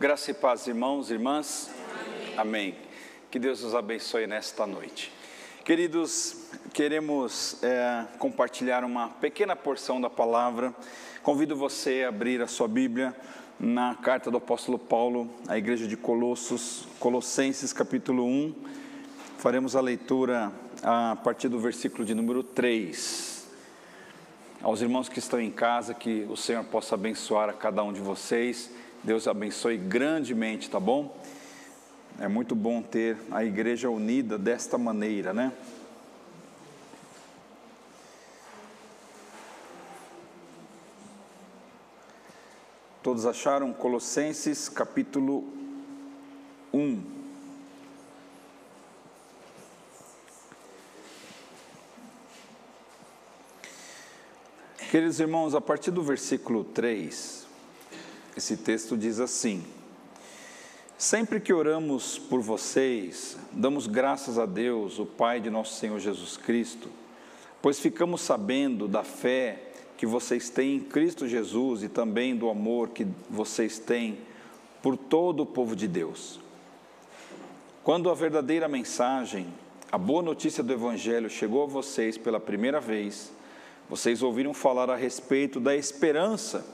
Graça e paz, irmãos e irmãs. Amém. Amém. Que Deus nos abençoe nesta noite. Queridos, queremos é, compartilhar uma pequena porção da palavra. Convido você a abrir a sua Bíblia na carta do apóstolo Paulo à igreja de Colossos, Colossenses capítulo 1. Faremos a leitura a partir do versículo de número 3. Aos irmãos que estão em casa, que o Senhor possa abençoar a cada um de vocês Deus abençoe grandemente, tá bom? É muito bom ter a igreja unida desta maneira, né? Todos acharam Colossenses capítulo 1. Queridos irmãos, a partir do versículo 3, esse texto diz assim: Sempre que oramos por vocês, damos graças a Deus, o Pai de nosso Senhor Jesus Cristo, pois ficamos sabendo da fé que vocês têm em Cristo Jesus e também do amor que vocês têm por todo o povo de Deus. Quando a verdadeira mensagem, a boa notícia do Evangelho chegou a vocês pela primeira vez, vocês ouviram falar a respeito da esperança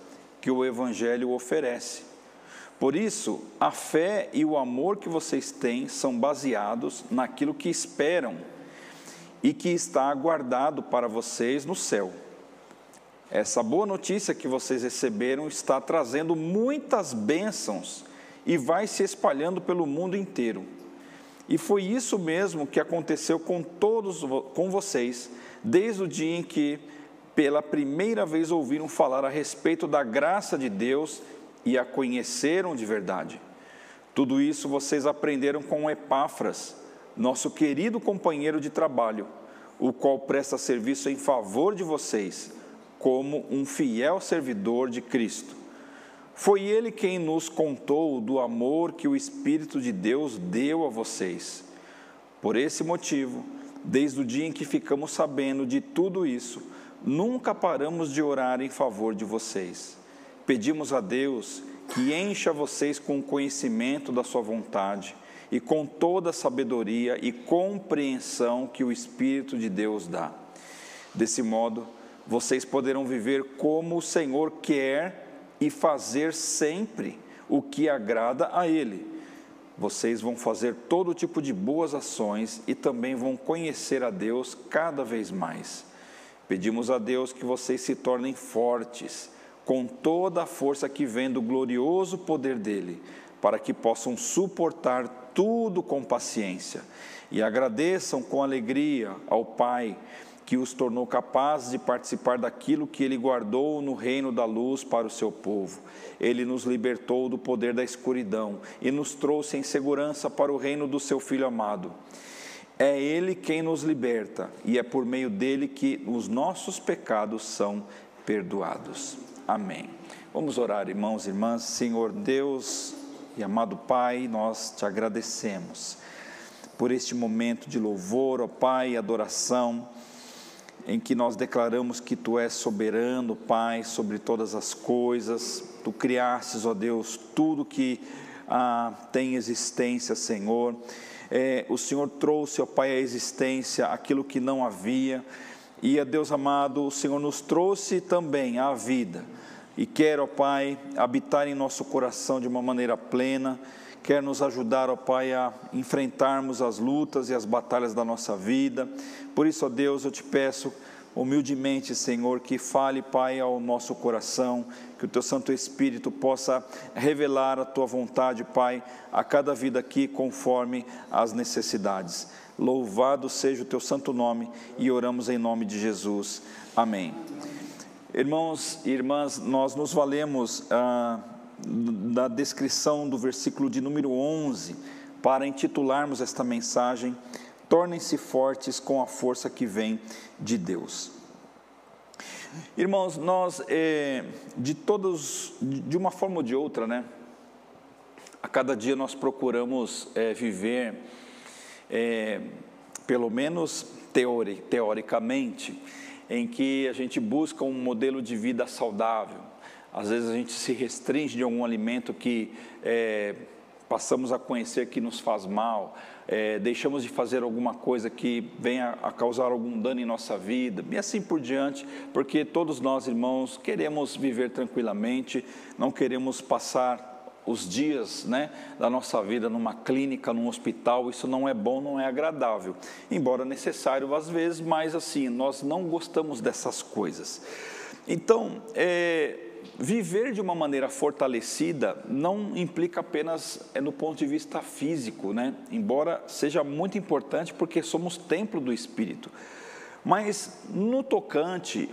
que o Evangelho oferece. Por isso, a fé e o amor que vocês têm são baseados naquilo que esperam e que está aguardado para vocês no céu. Essa boa notícia que vocês receberam está trazendo muitas bênçãos e vai se espalhando pelo mundo inteiro. E foi isso mesmo que aconteceu com todos com vocês, desde o dia em que pela primeira vez ouviram falar a respeito da graça de Deus e a conheceram de verdade. Tudo isso vocês aprenderam com Epáfras, nosso querido companheiro de trabalho, o qual presta serviço em favor de vocês, como um fiel servidor de Cristo. Foi ele quem nos contou do amor que o Espírito de Deus deu a vocês. Por esse motivo, desde o dia em que ficamos sabendo de tudo isso, nunca paramos de orar em favor de vocês. Pedimos a Deus que encha vocês com o conhecimento da Sua vontade e com toda a sabedoria e compreensão que o Espírito de Deus dá. Desse modo, vocês poderão viver como o Senhor quer e fazer sempre o que agrada a Ele. Vocês vão fazer todo tipo de boas ações e também vão conhecer a Deus cada vez mais. Pedimos a Deus que vocês se tornem fortes, com toda a força que vem do glorioso poder dele, para que possam suportar tudo com paciência e agradeçam com alegria ao Pai que os tornou capazes de participar daquilo que ele guardou no reino da luz para o seu povo. Ele nos libertou do poder da escuridão e nos trouxe em segurança para o reino do seu filho amado. É Ele quem nos liberta e é por meio dele que os nossos pecados são perdoados. Amém. Vamos orar, irmãos e irmãs. Senhor Deus e amado Pai, nós te agradecemos por este momento de louvor, ó Pai, e adoração, em que nós declaramos que Tu és soberano, Pai, sobre todas as coisas. Tu criastes, ó Deus, tudo que ah, tem existência, Senhor é, o Senhor trouxe, ó Pai, à existência aquilo que não havia, e a Deus amado, o Senhor nos trouxe também a vida, e quer, ó Pai, habitar em nosso coração de uma maneira plena, quer nos ajudar, ó Pai, a enfrentarmos as lutas e as batalhas da nossa vida. Por isso, ó Deus, eu te peço humildemente, Senhor, que fale, Pai, ao nosso coração, que o Teu Santo Espírito possa revelar a Tua vontade, Pai, a cada vida aqui, conforme as necessidades. Louvado seja o Teu santo nome e oramos em nome de Jesus. Amém. Irmãos e irmãs, nós nos valemos ah, da descrição do versículo de número 11 para intitularmos esta mensagem tornem-se fortes com a força que vem de Deus. Irmãos, nós, é, de todos, de uma forma ou de outra, né? A cada dia nós procuramos é, viver, é, pelo menos teori, teoricamente, em que a gente busca um modelo de vida saudável, às vezes a gente se restringe de algum alimento que é, passamos a conhecer que nos faz mal, é, deixamos de fazer alguma coisa que venha a causar algum dano em nossa vida, e assim por diante, porque todos nós, irmãos, queremos viver tranquilamente, não queremos passar os dias né, da nossa vida numa clínica, num hospital, isso não é bom, não é agradável. Embora necessário às vezes, mas assim, nós não gostamos dessas coisas. Então, é, viver de uma maneira fortalecida não implica apenas é, no ponto de vista físico, né? embora seja muito importante porque somos templo do Espírito. Mas no tocante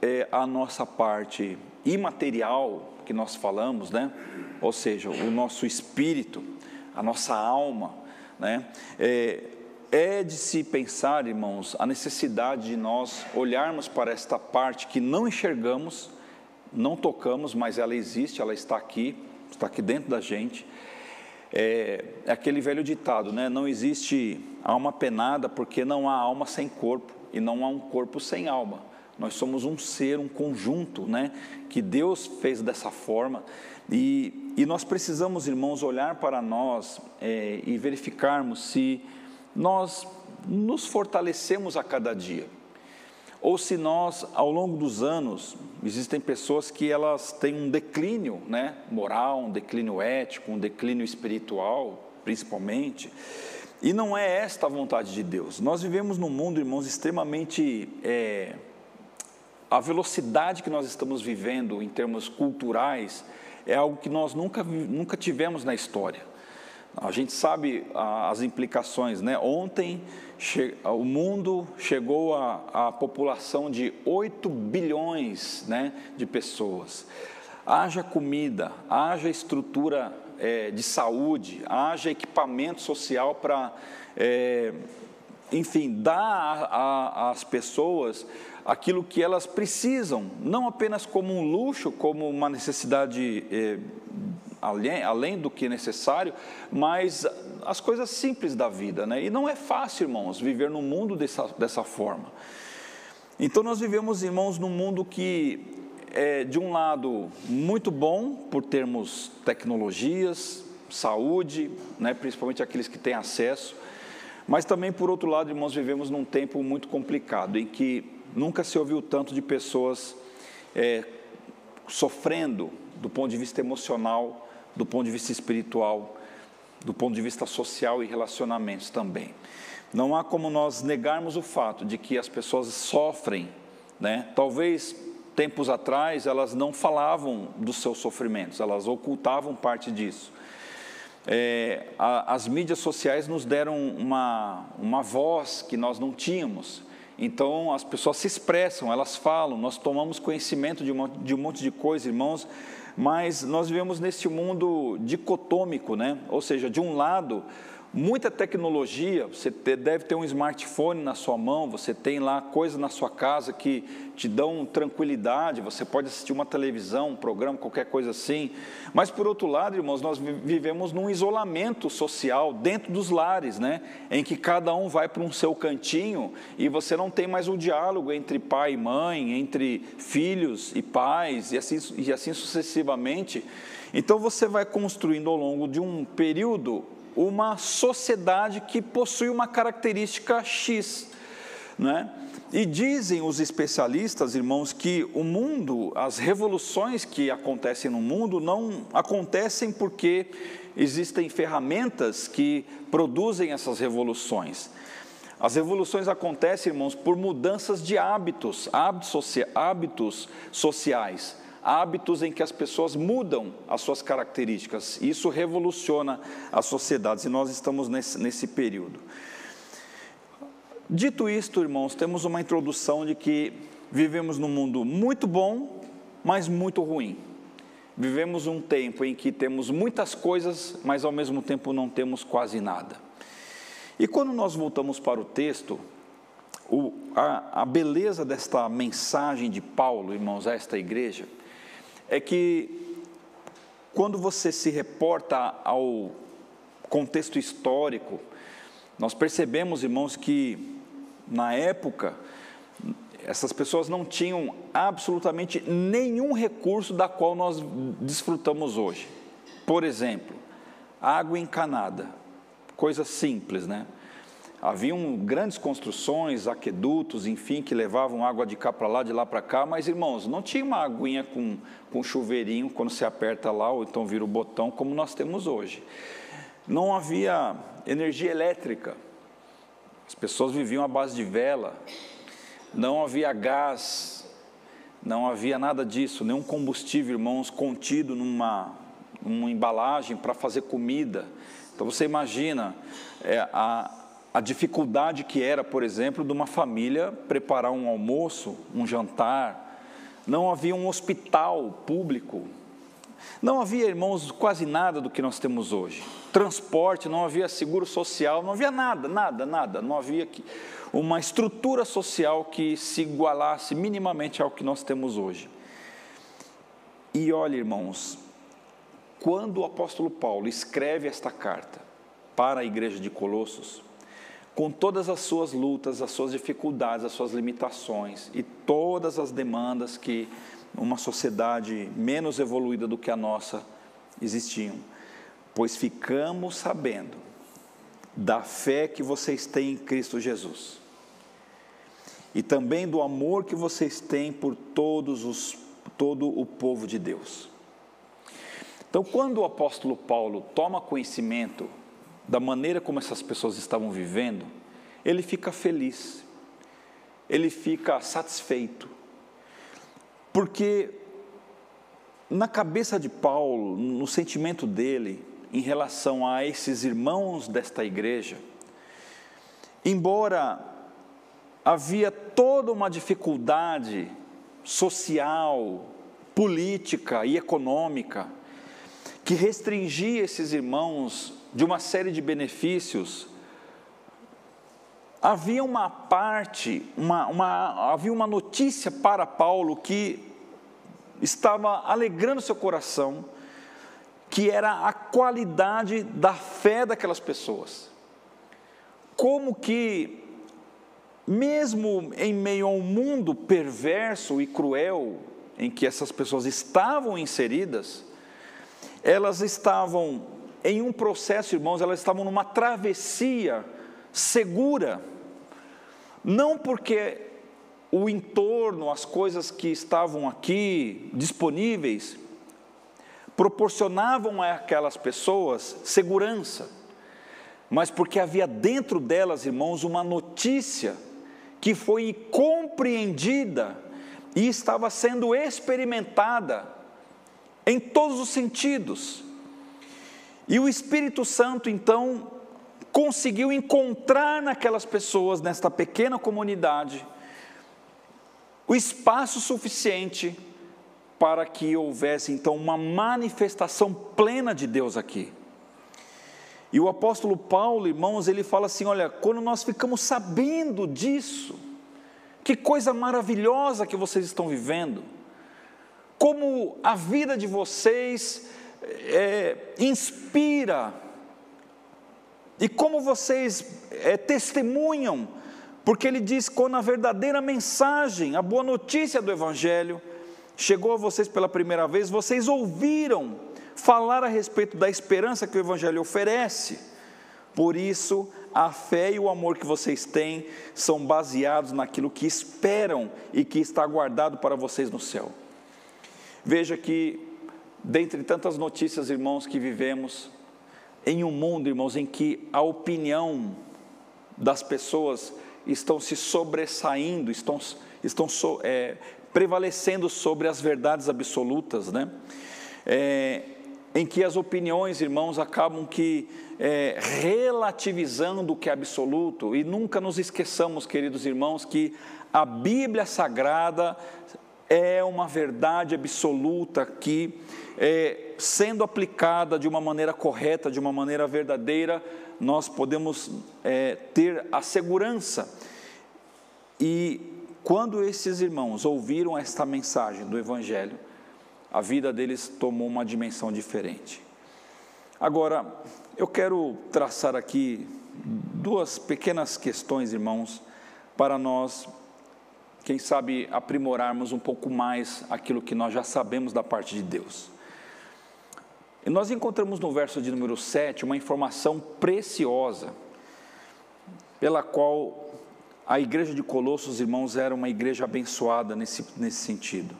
é, à nossa parte imaterial que nós falamos, né? ou seja, o nosso espírito, a nossa alma, né? é, é de se pensar, irmãos, a necessidade de nós olharmos para esta parte que não enxergamos não tocamos, mas ela existe, ela está aqui, está aqui dentro da gente. É, é aquele velho ditado, né? Não existe alma penada porque não há alma sem corpo e não há um corpo sem alma. Nós somos um ser, um conjunto, né? Que Deus fez dessa forma e, e nós precisamos, irmãos, olhar para nós é, e verificarmos se nós nos fortalecemos a cada dia ou se nós, ao longo dos anos, existem pessoas que elas têm um declínio né, moral, um declínio ético, um declínio espiritual, principalmente, e não é esta a vontade de Deus. Nós vivemos num mundo, irmãos, extremamente. É, a velocidade que nós estamos vivendo em termos culturais é algo que nós nunca, nunca tivemos na história. A gente sabe as implicações, né? Ontem o mundo chegou à, população de 8 bilhões né, de pessoas. Haja comida, haja estrutura é, de saúde, haja equipamento social para, é, enfim, dar às pessoas aquilo que elas precisam, não apenas como um luxo, como uma necessidade é, além, além do que necessário, mas as coisas simples da vida, né? E não é fácil, irmãos, viver num mundo dessa, dessa forma. Então nós vivemos, irmãos, num mundo que é, de um lado, muito bom por termos tecnologias, saúde, né, principalmente aqueles que têm acesso, mas também, por outro lado, irmãos, vivemos num tempo muito complicado, em que nunca se ouviu tanto de pessoas é, sofrendo do ponto de vista emocional, do ponto de vista espiritual, do ponto de vista social e relacionamentos também. Não há como nós negarmos o fato de que as pessoas sofrem, né? Talvez tempos atrás elas não falavam dos seus sofrimentos, elas ocultavam parte disso. É, a, as mídias sociais nos deram uma, uma voz que nós não tínhamos. Então as pessoas se expressam, elas falam, nós tomamos conhecimento de, uma, de um monte de coisa, irmãos, mas nós vivemos neste mundo dicotômico, né? ou seja, de um lado, muita tecnologia, você deve ter um smartphone na sua mão, você tem lá coisas na sua casa que te dão tranquilidade, você pode assistir uma televisão, um programa, qualquer coisa assim. Mas por outro lado, irmãos, nós vivemos num isolamento social dentro dos lares, né? Em que cada um vai para um seu cantinho e você não tem mais o diálogo entre pai e mãe, entre filhos e pais e assim, e assim sucessivamente. Então você vai construindo ao longo de um período uma sociedade que possui uma característica X, né? E dizem os especialistas, irmãos, que o mundo, as revoluções que acontecem no mundo, não acontecem porque existem ferramentas que produzem essas revoluções. As revoluções acontecem, irmãos, por mudanças de hábitos, hábitos, sociais, hábitos em que as pessoas mudam as suas características. Isso revoluciona as sociedades e nós estamos nesse, nesse período. Dito isto, irmãos, temos uma introdução de que vivemos num mundo muito bom, mas muito ruim. Vivemos um tempo em que temos muitas coisas, mas ao mesmo tempo não temos quase nada. E quando nós voltamos para o texto, o, a, a beleza desta mensagem de Paulo, irmãos, a esta igreja, é que quando você se reporta ao contexto histórico, nós percebemos, irmãos, que na época essas pessoas não tinham absolutamente nenhum recurso da qual nós desfrutamos hoje. Por exemplo, água encanada, coisa simples, né? Haviam grandes construções, aquedutos, enfim, que levavam água de cá para lá, de lá para cá, mas irmãos, não tinha uma aguinha com, com chuveirinho quando se aperta lá, ou então vira o botão, como nós temos hoje. Não havia energia elétrica, as pessoas viviam à base de vela, não havia gás, não havia nada disso, nenhum combustível, irmãos, contido numa, numa embalagem para fazer comida. Então você imagina é, a, a dificuldade que era, por exemplo, de uma família preparar um almoço, um jantar. Não havia um hospital público. Não havia, irmãos, quase nada do que nós temos hoje. Transporte, não havia seguro social, não havia nada, nada, nada. Não havia uma estrutura social que se igualasse minimamente ao que nós temos hoje. E olha, irmãos, quando o apóstolo Paulo escreve esta carta para a igreja de Colossos, com todas as suas lutas, as suas dificuldades, as suas limitações e todas as demandas que uma sociedade menos evoluída do que a nossa existiam. Pois ficamos sabendo da fé que vocês têm em Cristo Jesus e também do amor que vocês têm por todos os todo o povo de Deus. Então, quando o apóstolo Paulo toma conhecimento da maneira como essas pessoas estavam vivendo, ele fica feliz, ele fica satisfeito, porque na cabeça de Paulo, no sentimento dele em relação a esses irmãos desta igreja, embora havia toda uma dificuldade social, política e econômica que restringia esses irmãos de uma série de benefícios, havia uma parte, uma, uma, havia uma notícia para Paulo que estava alegrando seu coração, que era a qualidade da fé daquelas pessoas. Como que, mesmo em meio a um mundo perverso e cruel em que essas pessoas estavam inseridas, elas estavam em um processo, irmãos, elas estavam numa travessia segura, não porque o entorno, as coisas que estavam aqui disponíveis, proporcionavam a aquelas pessoas segurança, mas porque havia dentro delas, irmãos, uma notícia que foi compreendida e estava sendo experimentada em todos os sentidos. E o Espírito Santo, então, conseguiu encontrar naquelas pessoas, nesta pequena comunidade, o espaço suficiente para que houvesse então uma manifestação plena de Deus aqui. E o apóstolo Paulo, irmãos, ele fala assim: olha, quando nós ficamos sabendo disso, que coisa maravilhosa que vocês estão vivendo, como a vida de vocês é, inspira, e como vocês é, testemunham, porque ele diz: quando a verdadeira mensagem, a boa notícia do Evangelho, chegou a vocês pela primeira vez, vocês ouviram falar a respeito da esperança que o Evangelho oferece. Por isso, a fé e o amor que vocês têm são baseados naquilo que esperam e que está guardado para vocês no céu. Veja que dentre tantas notícias, irmãos, que vivemos, em um mundo, irmãos, em que a opinião das pessoas estão se sobressaindo, estão, estão so, é, prevalecendo sobre as verdades absolutas, né? É, em que as opiniões, irmãos, acabam que é, relativizando o que é absoluto, e nunca nos esqueçamos, queridos irmãos, que a Bíblia Sagrada é uma verdade absoluta que é, sendo aplicada de uma maneira correta, de uma maneira verdadeira, nós podemos é, ter a segurança. E quando esses irmãos ouviram esta mensagem do Evangelho, a vida deles tomou uma dimensão diferente. Agora, eu quero traçar aqui duas pequenas questões, irmãos, para nós quem sabe, aprimorarmos um pouco mais aquilo que nós já sabemos da parte de Deus. E nós encontramos no verso de número 7 uma informação preciosa, pela qual a igreja de Colossos, irmãos, era uma igreja abençoada nesse, nesse sentido.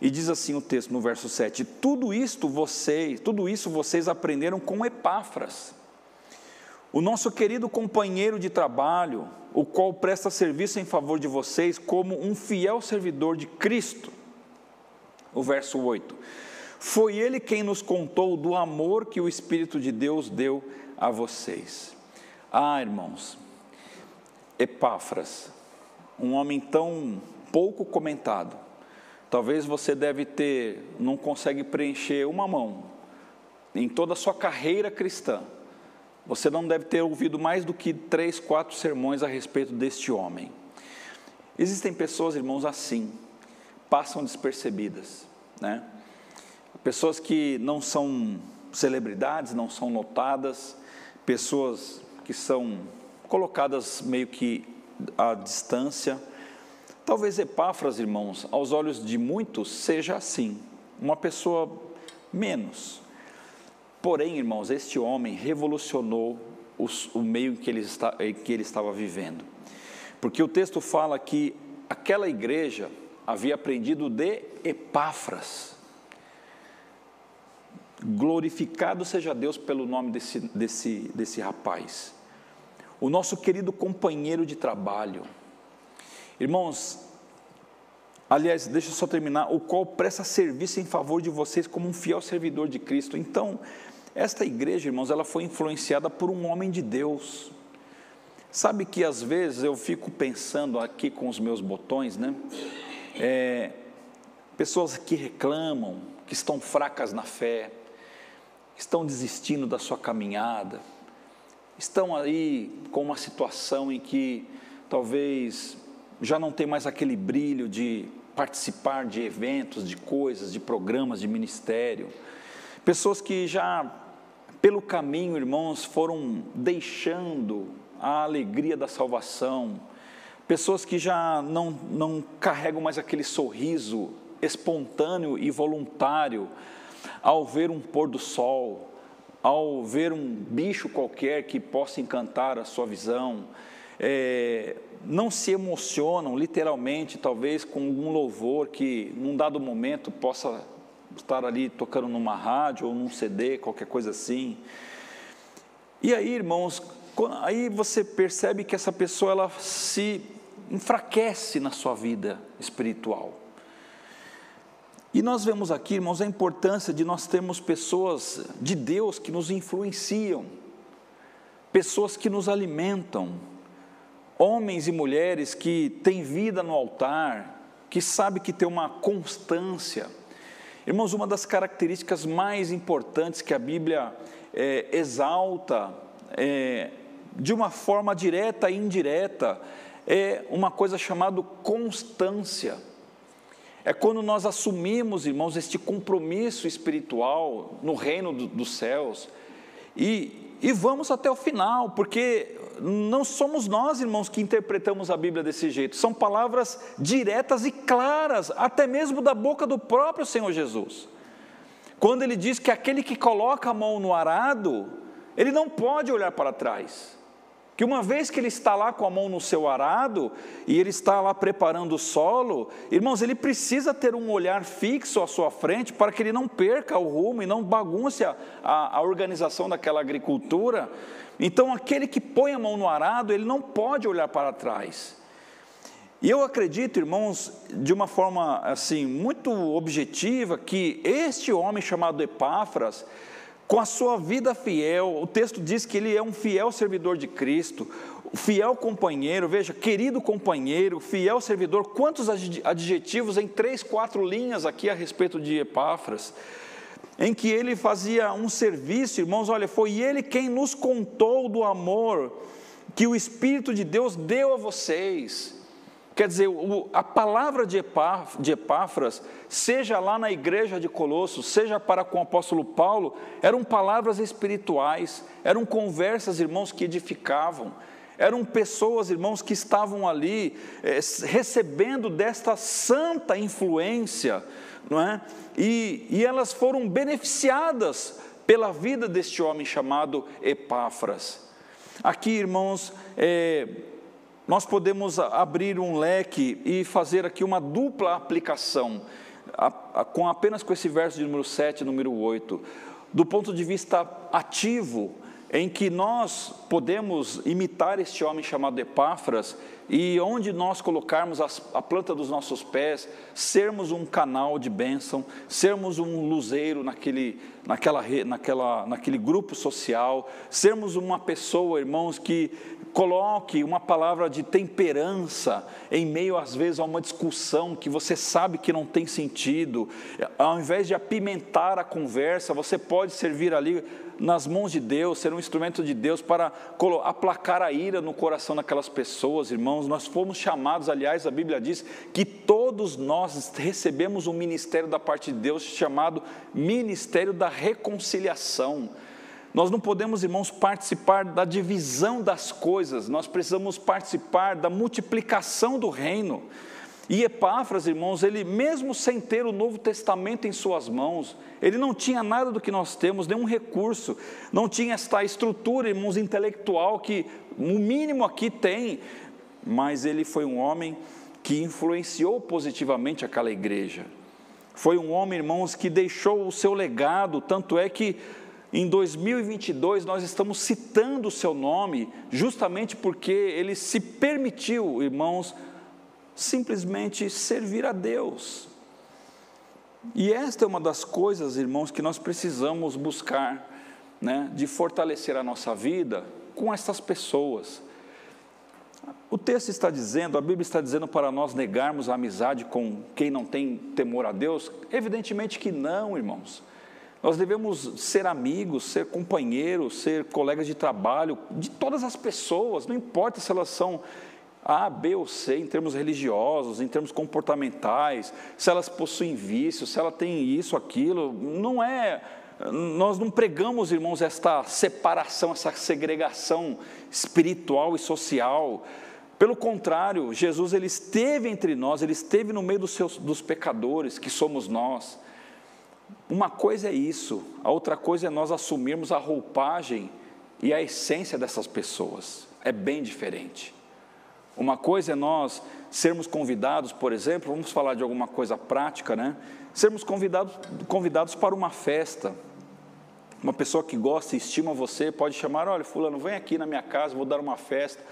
E diz assim o texto no verso 7: Tudo isto vocês, tudo isso vocês aprenderam com Epáfras, o nosso querido companheiro de trabalho, o qual presta serviço em favor de vocês como um fiel servidor de Cristo. O verso 8: Foi ele quem nos contou do amor que o Espírito de Deus deu a vocês. Ah, irmãos, Epáfras, um homem tão pouco comentado, talvez você deve ter, não consegue preencher uma mão em toda a sua carreira cristã você não deve ter ouvido mais do que três, quatro sermões a respeito deste homem. Existem pessoas, irmãos, assim, passam despercebidas, né? Pessoas que não são celebridades, não são notadas, pessoas que são colocadas meio que à distância. Talvez Epáfras, irmãos, aos olhos de muitos, seja assim, uma pessoa menos, Porém, irmãos, este homem revolucionou os, o meio em que, ele está, em que ele estava vivendo. Porque o texto fala que aquela igreja havia aprendido de Epáfras. Glorificado seja Deus pelo nome desse, desse, desse rapaz. O nosso querido companheiro de trabalho. Irmãos, aliás, deixa eu só terminar, o qual presta serviço em favor de vocês como um fiel servidor de Cristo. Então, esta igreja, irmãos, ela foi influenciada por um homem de Deus. Sabe que às vezes eu fico pensando aqui com os meus botões, né? É, pessoas que reclamam, que estão fracas na fé, estão desistindo da sua caminhada, estão aí com uma situação em que talvez já não tem mais aquele brilho de participar de eventos, de coisas, de programas, de ministério. Pessoas que já pelo caminho, irmãos, foram deixando a alegria da salvação, pessoas que já não, não carregam mais aquele sorriso espontâneo e voluntário ao ver um pôr do sol, ao ver um bicho qualquer que possa encantar a sua visão, é, não se emocionam literalmente, talvez com algum louvor que num dado momento possa estar ali tocando numa rádio ou num CD, qualquer coisa assim. E aí, irmãos, aí você percebe que essa pessoa ela se enfraquece na sua vida espiritual. E nós vemos aqui, irmãos, a importância de nós termos pessoas de Deus que nos influenciam, pessoas que nos alimentam, homens e mulheres que têm vida no altar, que sabe que tem uma constância, Irmãos, uma das características mais importantes que a Bíblia é, exalta é, de uma forma direta e indireta é uma coisa chamada constância. É quando nós assumimos, irmãos, este compromisso espiritual no reino do, dos céus e, e vamos até o final, porque não somos nós, irmãos, que interpretamos a Bíblia desse jeito, são palavras diretas e claras, até mesmo da boca do próprio Senhor Jesus. Quando ele diz que aquele que coloca a mão no arado, ele não pode olhar para trás. Que uma vez que ele está lá com a mão no seu arado e ele está lá preparando o solo, irmãos, ele precisa ter um olhar fixo à sua frente para que ele não perca o rumo e não bagunce a, a, a organização daquela agricultura. Então, aquele que põe a mão no arado, ele não pode olhar para trás. E eu acredito, irmãos, de uma forma assim muito objetiva, que este homem chamado Epáfras, com a sua vida fiel, o texto diz que ele é um fiel servidor de Cristo, fiel companheiro, veja, querido companheiro, fiel servidor, quantos adjetivos em três, quatro linhas aqui a respeito de Epáfras em que ele fazia um serviço, irmãos, olha, foi ele quem nos contou do amor que o Espírito de Deus deu a vocês. Quer dizer, a palavra de Epáfras, seja lá na igreja de Colossos, seja para com o apóstolo Paulo, eram palavras espirituais, eram conversas, irmãos, que edificavam, Eram pessoas, irmãos, que estavam ali é, recebendo desta santa influência, não é? E, e elas foram beneficiadas pela vida deste homem chamado Epáfras. Aqui, irmãos, é, nós podemos abrir um leque e fazer aqui uma dupla aplicação, a, a, com apenas com esse verso de número 7 e número 8. Do ponto de vista ativo, em que nós podemos imitar este homem chamado Epáfras e onde nós colocarmos a planta dos nossos pés, sermos um canal de bênção, sermos um luzeiro naquele, naquela, naquela, naquele grupo social, sermos uma pessoa, irmãos, que coloque uma palavra de temperança em meio, às vezes, a uma discussão que você sabe que não tem sentido, ao invés de apimentar a conversa, você pode servir ali nas mãos de Deus, ser um instrumento de Deus para aplacar a ira no coração daquelas pessoas, irmãos. Nós fomos chamados, aliás, a Bíblia diz que todos nós recebemos um ministério da parte de Deus chamado Ministério da Reconciliação. Nós não podemos, irmãos, participar da divisão das coisas, nós precisamos participar da multiplicação do reino. E Epáfras, irmãos, ele mesmo sem ter o Novo Testamento em suas mãos, ele não tinha nada do que nós temos, nenhum recurso, não tinha esta estrutura, irmãos, intelectual que o mínimo aqui tem, mas ele foi um homem que influenciou positivamente aquela igreja. Foi um homem, irmãos, que deixou o seu legado, tanto é que em 2022 nós estamos citando o seu nome, justamente porque ele se permitiu, irmãos, simplesmente servir a Deus. E esta é uma das coisas, irmãos, que nós precisamos buscar, né, de fortalecer a nossa vida com essas pessoas. O texto está dizendo, a Bíblia está dizendo para nós negarmos a amizade com quem não tem temor a Deus? Evidentemente que não, irmãos. Nós devemos ser amigos, ser companheiros, ser colegas de trabalho de todas as pessoas, não importa se elas são a, B ou C em termos religiosos, em termos comportamentais, se elas possuem vícios, se ela tem isso, aquilo, não é. Nós não pregamos, irmãos, esta separação, essa segregação espiritual e social. Pelo contrário, Jesus ele esteve entre nós, ele esteve no meio dos, seus, dos pecadores, que somos nós. Uma coisa é isso, a outra coisa é nós assumirmos a roupagem e a essência dessas pessoas. É bem diferente. Uma coisa é nós sermos convidados, por exemplo, vamos falar de alguma coisa prática, né? Sermos convidados, convidados para uma festa. Uma pessoa que gosta e estima você pode chamar: olha, Fulano, vem aqui na minha casa, vou dar uma festa.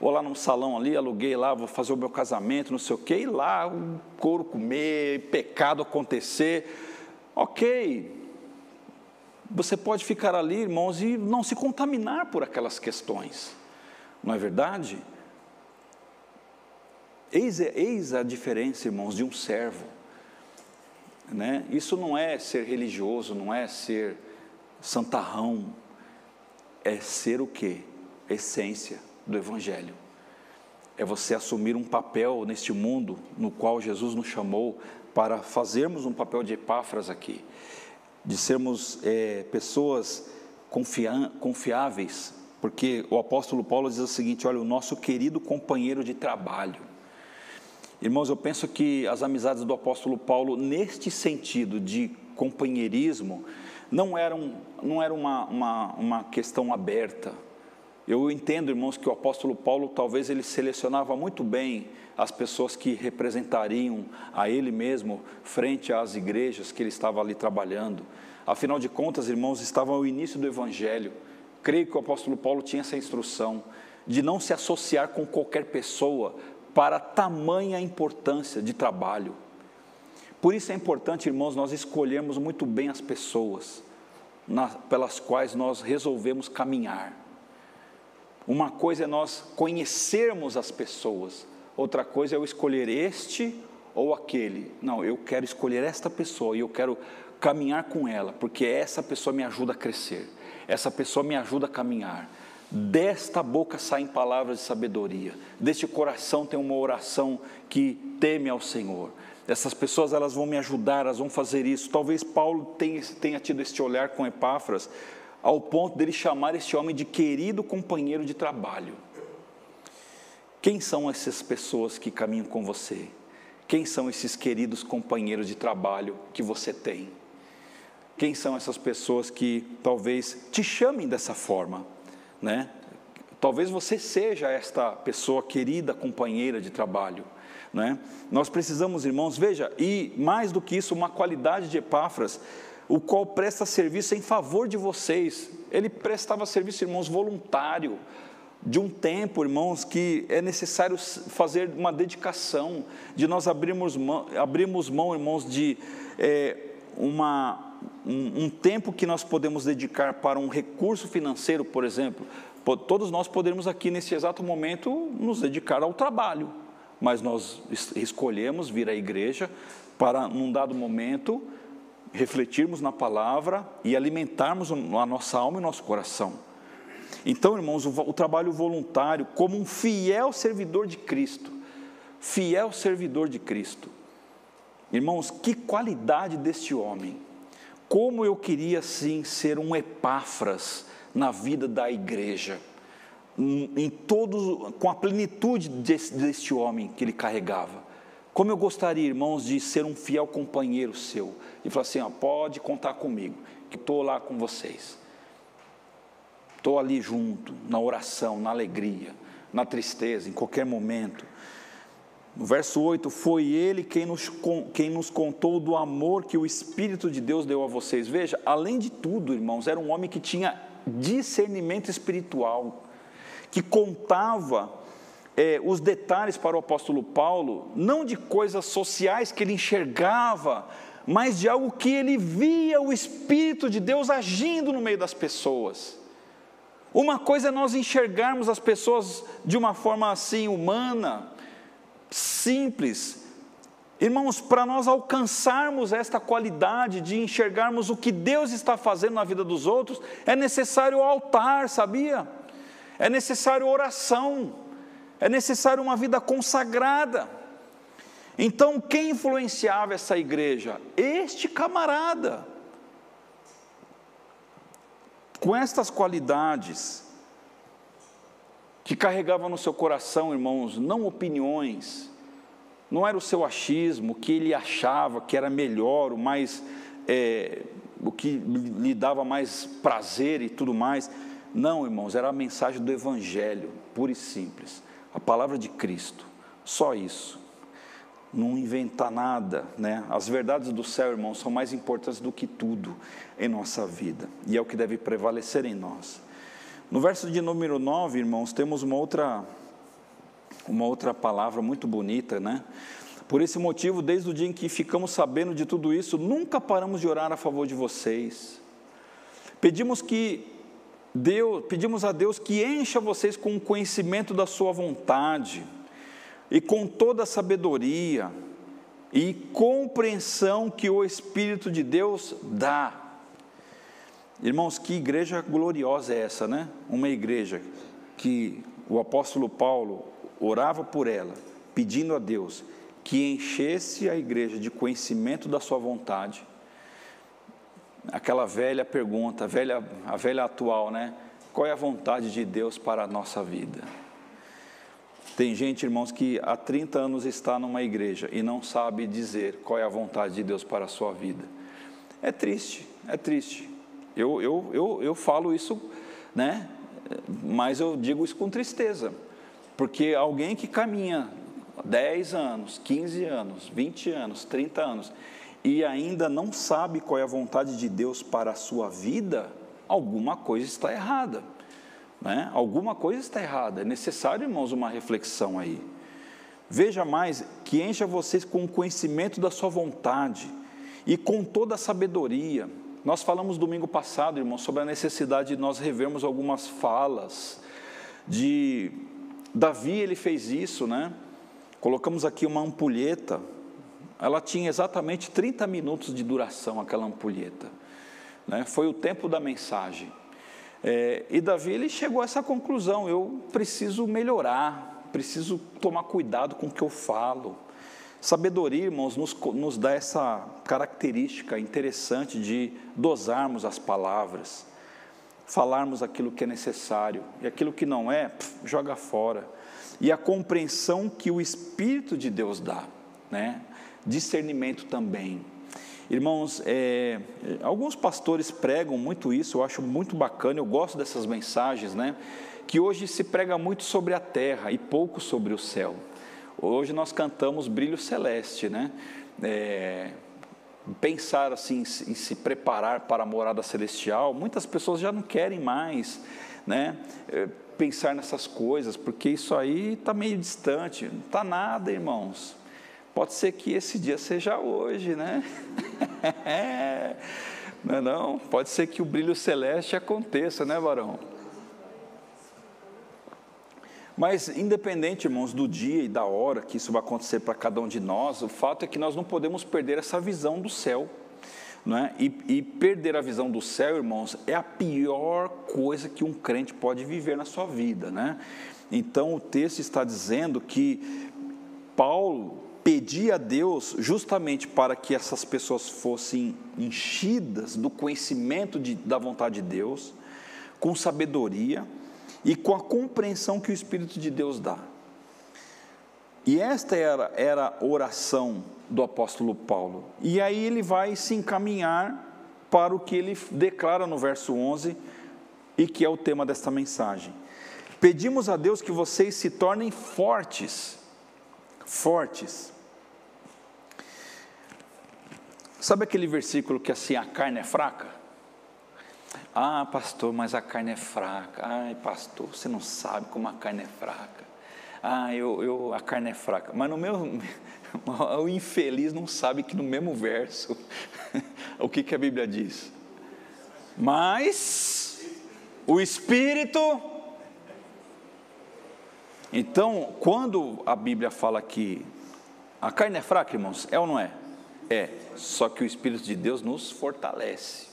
Vou lá num salão ali, aluguei lá, vou fazer o meu casamento, não sei o quê, e lá o couro comer, pecado acontecer. Ok, você pode ficar ali, irmãos, e não se contaminar por aquelas questões, não é verdade? Eis, eis a diferença, irmãos, de um servo. Né? Isso não é ser religioso, não é ser santarrão, é ser o que? Essência do Evangelho. É você assumir um papel neste mundo no qual Jesus nos chamou para fazermos um papel de epáfras aqui, de sermos é, pessoas confiáveis, porque o apóstolo Paulo diz o seguinte: olha, o nosso querido companheiro de trabalho. Irmãos, eu penso que as amizades do apóstolo Paulo, neste sentido de companheirismo, não eram, não era uma, uma, uma questão aberta. Eu entendo, irmãos, que o apóstolo Paulo talvez ele selecionava muito bem as pessoas que representariam a ele mesmo frente às igrejas que ele estava ali trabalhando. Afinal de contas, irmãos, estava ao início do evangelho. Creio que o apóstolo Paulo tinha essa instrução de não se associar com qualquer pessoa para tamanha importância de trabalho. Por isso é importante, irmãos, nós escolhermos muito bem as pessoas pelas quais nós resolvemos caminhar. Uma coisa é nós conhecermos as pessoas, outra coisa é eu escolher este ou aquele. Não, eu quero escolher esta pessoa e eu quero caminhar com ela, porque essa pessoa me ajuda a crescer, essa pessoa me ajuda a caminhar. Desta boca saem palavras de sabedoria, deste coração tem uma oração que teme ao Senhor. Essas pessoas elas vão me ajudar, elas vão fazer isso. Talvez Paulo tenha, tenha tido este olhar com Epáfras, ao ponto dele chamar este homem de querido companheiro de trabalho. Quem são essas pessoas que caminham com você? Quem são esses queridos companheiros de trabalho que você tem? Quem são essas pessoas que talvez te chamem dessa forma, né? Talvez você seja esta pessoa querida companheira de trabalho. Né? Nós precisamos, irmãos, veja, e mais do que isso, uma qualidade de Epáfras, o qual presta serviço em favor de vocês. Ele prestava serviço, irmãos, voluntário, de um tempo, irmãos, que é necessário fazer uma dedicação, de nós abrirmos mão, mão irmãos, de é, uma, um, um tempo que nós podemos dedicar para um recurso financeiro, por exemplo. Todos nós podemos aqui, nesse exato momento, nos dedicar ao trabalho, mas nós escolhemos vir à igreja para, num dado momento, refletirmos na palavra e alimentarmos a nossa alma e nosso coração. Então, irmãos, o, o trabalho voluntário, como um fiel servidor de Cristo, fiel servidor de Cristo. Irmãos, que qualidade deste homem. Como eu queria sim ser um Epáfras na vida da igreja em todos, com a plenitude desse, deste homem que ele carregava. Como eu gostaria, irmãos, de ser um fiel companheiro seu e falar assim: ó, pode contar comigo, que estou lá com vocês. Estou ali junto, na oração, na alegria, na tristeza, em qualquer momento. No verso 8: Foi ele quem nos, quem nos contou do amor que o Espírito de Deus deu a vocês. Veja, além de tudo, irmãos, era um homem que tinha discernimento espiritual que contava é, os detalhes para o apóstolo Paulo, não de coisas sociais que ele enxergava, mas de algo que ele via o Espírito de Deus agindo no meio das pessoas. Uma coisa é nós enxergarmos as pessoas de uma forma assim humana, simples. Irmãos, para nós alcançarmos esta qualidade de enxergarmos o que Deus está fazendo na vida dos outros, é necessário altar, sabia? é necessário oração, é necessário uma vida consagrada. Então, quem influenciava essa igreja? Este camarada. Com estas qualidades, que carregava no seu coração, irmãos, não opiniões, não era o seu achismo, o que ele achava que era melhor, o mais, é, o que lhe dava mais prazer e tudo mais não, irmãos, era a mensagem do Evangelho, pura e simples. A palavra de Cristo, só isso. Não inventar nada, né? As verdades do céu, irmãos, são mais importantes do que tudo em nossa vida, e é o que deve prevalecer em nós. No verso de número 9, irmãos, temos uma outra, uma outra palavra muito bonita, né? Por esse motivo, desde o dia em que ficamos sabendo de tudo isso, nunca paramos de orar a favor de vocês. Pedimos que Deus, pedimos a Deus que encha vocês com o conhecimento da sua vontade e com toda a sabedoria e compreensão que o Espírito de Deus dá. Irmãos, que igreja gloriosa é essa, né? Uma igreja que o apóstolo Paulo orava por ela, pedindo a Deus que enchesse a igreja de conhecimento da sua vontade aquela velha pergunta, a velha, a velha atual, né? Qual é a vontade de Deus para a nossa vida? Tem gente, irmãos, que há 30 anos está numa igreja e não sabe dizer qual é a vontade de Deus para a sua vida. É triste, é triste. Eu, eu, eu, eu falo isso, né? Mas eu digo isso com tristeza, porque alguém que caminha 10 anos, 15 anos, 20 anos, 30 anos, e ainda não sabe qual é a vontade de Deus para a sua vida, alguma coisa está errada. Né? Alguma coisa está errada. É necessário, irmãos, uma reflexão aí. Veja mais, que encha vocês com o conhecimento da sua vontade e com toda a sabedoria. Nós falamos domingo passado, irmãos, sobre a necessidade de nós revermos algumas falas de Davi, ele fez isso, né? Colocamos aqui uma ampulheta ela tinha exatamente 30 minutos de duração, aquela ampulheta. Né? Foi o tempo da mensagem. É, e Davi ele chegou a essa conclusão: eu preciso melhorar, preciso tomar cuidado com o que eu falo. Sabedoria, irmãos, nos, nos dá essa característica interessante de dosarmos as palavras, falarmos aquilo que é necessário e aquilo que não é, pff, joga fora. e a compreensão que o Espírito de Deus dá, né? Discernimento também. Irmãos, é, alguns pastores pregam muito isso, eu acho muito bacana, eu gosto dessas mensagens, né? Que hoje se prega muito sobre a terra e pouco sobre o céu. Hoje nós cantamos brilho celeste, né? É, pensar assim em se preparar para a morada celestial, muitas pessoas já não querem mais, né? É, pensar nessas coisas, porque isso aí está meio distante, não está nada, irmãos. Pode ser que esse dia seja hoje, né? não, é não, pode ser que o brilho celeste aconteça, né, varão? Mas, independente, irmãos, do dia e da hora que isso vai acontecer para cada um de nós, o fato é que nós não podemos perder essa visão do céu. Não é? e, e perder a visão do céu, irmãos, é a pior coisa que um crente pode viver na sua vida. Né? Então, o texto está dizendo que Paulo pedia a Deus justamente para que essas pessoas fossem enchidas do conhecimento de, da vontade de Deus, com sabedoria e com a compreensão que o Espírito de Deus dá. E esta era, era a oração do apóstolo Paulo. E aí ele vai se encaminhar para o que ele declara no verso 11 e que é o tema desta mensagem. Pedimos a Deus que vocês se tornem fortes, fortes. Sabe aquele versículo que assim a carne é fraca? Ah, pastor, mas a carne é fraca. Ai, pastor, você não sabe como a carne é fraca. Ah, eu, eu, a carne é fraca. Mas no meu, o infeliz não sabe que no mesmo verso, o que, que a Bíblia diz? Mas o Espírito. Então, quando a Bíblia fala que a carne é fraca, irmãos, é ou não é? É, só que o Espírito de Deus nos fortalece.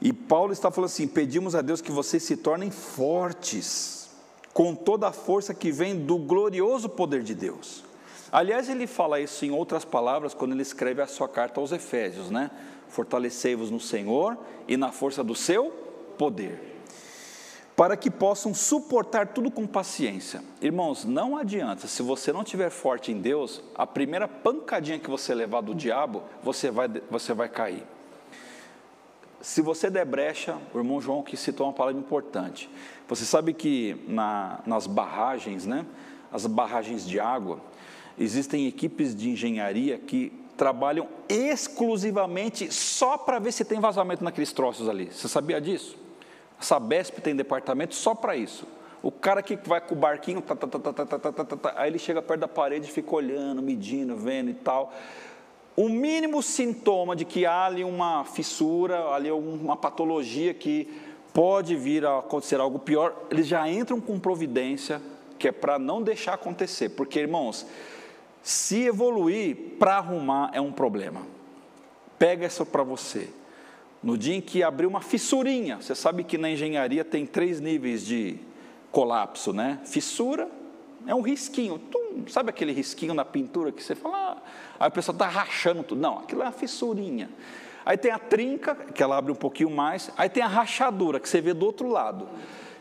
E Paulo está falando assim: pedimos a Deus que vocês se tornem fortes, com toda a força que vem do glorioso poder de Deus. Aliás, ele fala isso em outras palavras quando ele escreve a sua carta aos Efésios, né? Fortalecei-vos no Senhor e na força do seu poder, para que possam suportar tudo com paciência. Irmãos, não adianta, se você não estiver forte em Deus, a primeira pancadinha que você levar do diabo, você vai, você vai cair. Se você der brecha, o irmão João que citou uma palavra importante. Você sabe que na, nas barragens, né, as barragens de água, existem equipes de engenharia que trabalham exclusivamente só para ver se tem vazamento naqueles troços ali. Você sabia disso? A Sabesp tem departamento só para isso. O cara que vai com o barquinho, tá, tá, tá, aí ele chega perto da parede e fica olhando, medindo, vendo e tal o mínimo sintoma de que há ali uma fissura, ali uma patologia que pode vir a acontecer algo pior, eles já entram com providência que é para não deixar acontecer, porque irmãos, se evoluir para arrumar é um problema. Pega isso para você. No dia em que abrir uma fissurinha, você sabe que na engenharia tem três níveis de colapso, né? Fissura é um risquinho, tum, sabe aquele risquinho na pintura que você fala, ah, Aí o pessoal está rachando tudo. Não, aquilo é uma fissurinha. Aí tem a trinca, que ela abre um pouquinho mais. Aí tem a rachadura, que você vê do outro lado.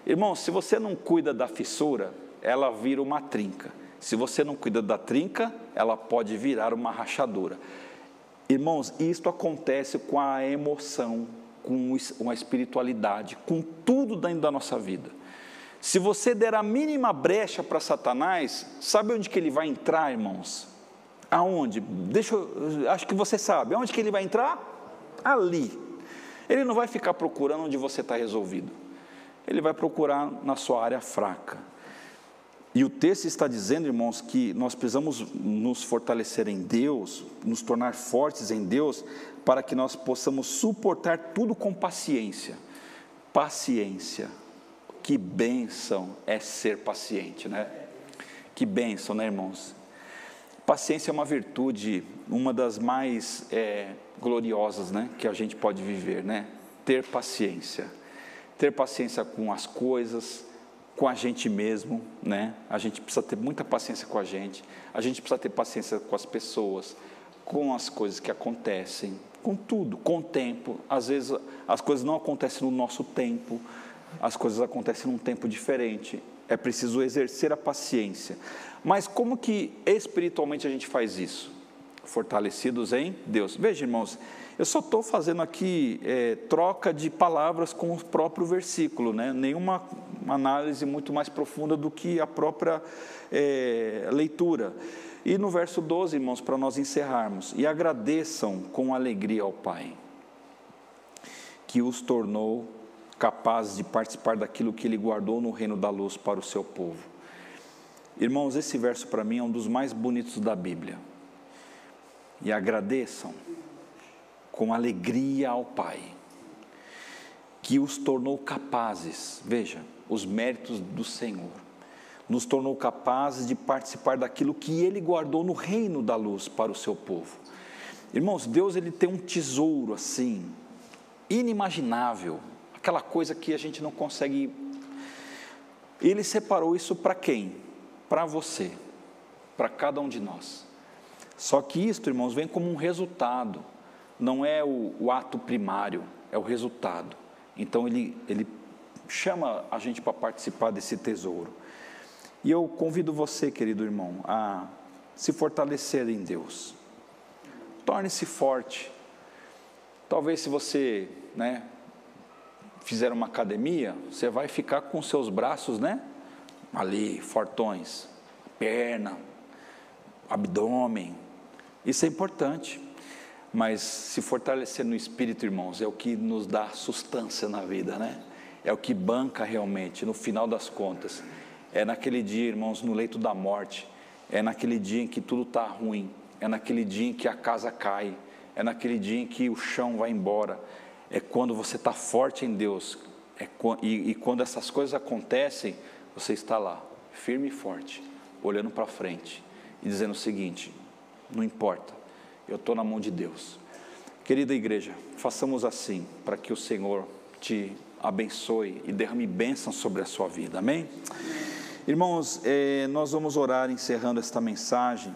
Irmão, se você não cuida da fissura, ela vira uma trinca. Se você não cuida da trinca, ela pode virar uma rachadura. Irmãos, isto acontece com a emoção, com a espiritualidade, com tudo dentro da nossa vida. Se você der a mínima brecha para Satanás, sabe onde que ele vai entrar, irmãos? Aonde? Deixa acho que você sabe. Aonde que ele vai entrar? Ali. Ele não vai ficar procurando onde você está resolvido. Ele vai procurar na sua área fraca. E o texto está dizendo, irmãos, que nós precisamos nos fortalecer em Deus, nos tornar fortes em Deus, para que nós possamos suportar tudo com paciência. Paciência. Que bênção é ser paciente, né? Que bênção, né, irmãos? Paciência é uma virtude, uma das mais é, gloriosas né, que a gente pode viver, né? Ter paciência. Ter paciência com as coisas, com a gente mesmo, né? A gente precisa ter muita paciência com a gente, a gente precisa ter paciência com as pessoas, com as coisas que acontecem, com tudo, com o tempo. Às vezes as coisas não acontecem no nosso tempo, as coisas acontecem num tempo diferente. é preciso exercer a paciência. Mas como que espiritualmente a gente faz isso? Fortalecidos em Deus. Veja, irmãos, eu só estou fazendo aqui é, troca de palavras com o próprio versículo, né? nenhuma análise muito mais profunda do que a própria é, leitura. E no verso 12, irmãos, para nós encerrarmos, e agradeçam com alegria ao Pai, que os tornou capazes de participar daquilo que Ele guardou no reino da luz para o seu povo. Irmãos, esse verso para mim é um dos mais bonitos da Bíblia. E agradeçam com alegria ao Pai, que os tornou capazes, veja, os méritos do Senhor, nos tornou capazes de participar daquilo que Ele guardou no reino da luz para o seu povo. Irmãos, Deus ele tem um tesouro assim, inimaginável, aquela coisa que a gente não consegue. Ele separou isso para quem? Para você, para cada um de nós. Só que isto, irmãos, vem como um resultado não é o, o ato primário, é o resultado. Então ele, ele chama a gente para participar desse tesouro. E eu convido você, querido irmão, a se fortalecer em Deus. Torne-se forte. Talvez se você, né, fizer uma academia, você vai ficar com seus braços, né, ali, fortões, perna, abdômen. Isso é importante. Mas se fortalecer no espírito, irmãos, é o que nos dá sustância na vida, né? É o que banca realmente, no final das contas. É naquele dia, irmãos, no leito da morte. É naquele dia em que tudo está ruim. É naquele dia em que a casa cai. É naquele dia em que o chão vai embora. É quando você está forte em Deus. É, e, e quando essas coisas acontecem, você está lá, firme e forte, olhando para frente e dizendo o seguinte: não importa, eu estou na mão de Deus. Querida igreja, façamos assim para que o Senhor te abençoe e derrame bênção sobre a sua vida, amém? Irmãos, é, nós vamos orar encerrando esta mensagem.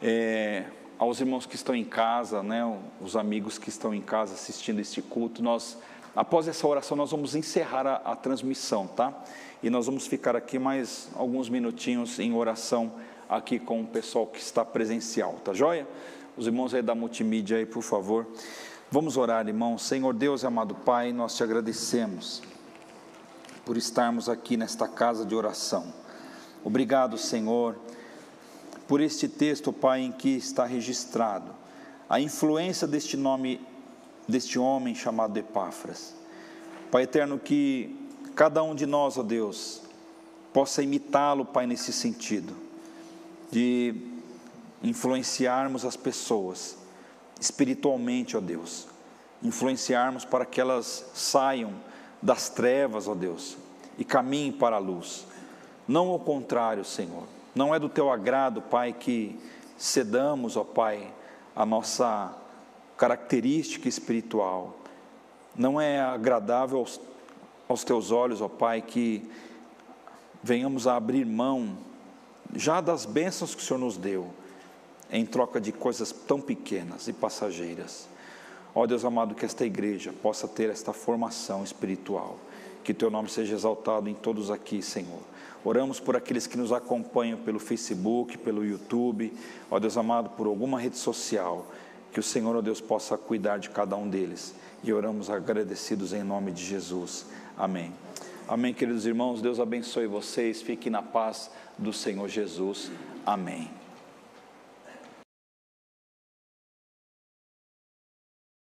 É, aos irmãos que estão em casa, né, os amigos que estão em casa assistindo este culto, nós, após essa oração, nós vamos encerrar a, a transmissão, tá? E nós vamos ficar aqui mais alguns minutinhos em oração aqui com o pessoal que está presencial, tá joia? Os irmãos aí da multimídia aí, por favor. Vamos orar, irmãos. Senhor Deus e amado Pai, nós te agradecemos por estarmos aqui nesta casa de oração. Obrigado, Senhor, por este texto, Pai, em que está registrado a influência deste nome, deste homem chamado Epáfras. Pai eterno, que cada um de nós, ó Deus, possa imitá-lo, Pai, nesse sentido de influenciarmos as pessoas espiritualmente, ó Deus, influenciarmos para que elas saiam das trevas, ó Deus, e caminhem para a luz. Não ao contrário, Senhor. Não é do teu agrado, Pai, que cedamos, ó Pai, a nossa característica espiritual. Não é agradável aos, aos teus olhos, ó Pai, que venhamos a abrir mão já das bênçãos que o Senhor nos deu, em troca de coisas tão pequenas e passageiras. Ó Deus amado, que esta igreja possa ter esta formação espiritual, que teu nome seja exaltado em todos aqui, Senhor. Oramos por aqueles que nos acompanham pelo Facebook, pelo YouTube, ó Deus amado, por alguma rede social, que o Senhor, ó Deus, possa cuidar de cada um deles. E oramos agradecidos em nome de Jesus. Amém. Amém, queridos irmãos. Deus abençoe vocês. Fiquem na paz do Senhor Jesus. Amém.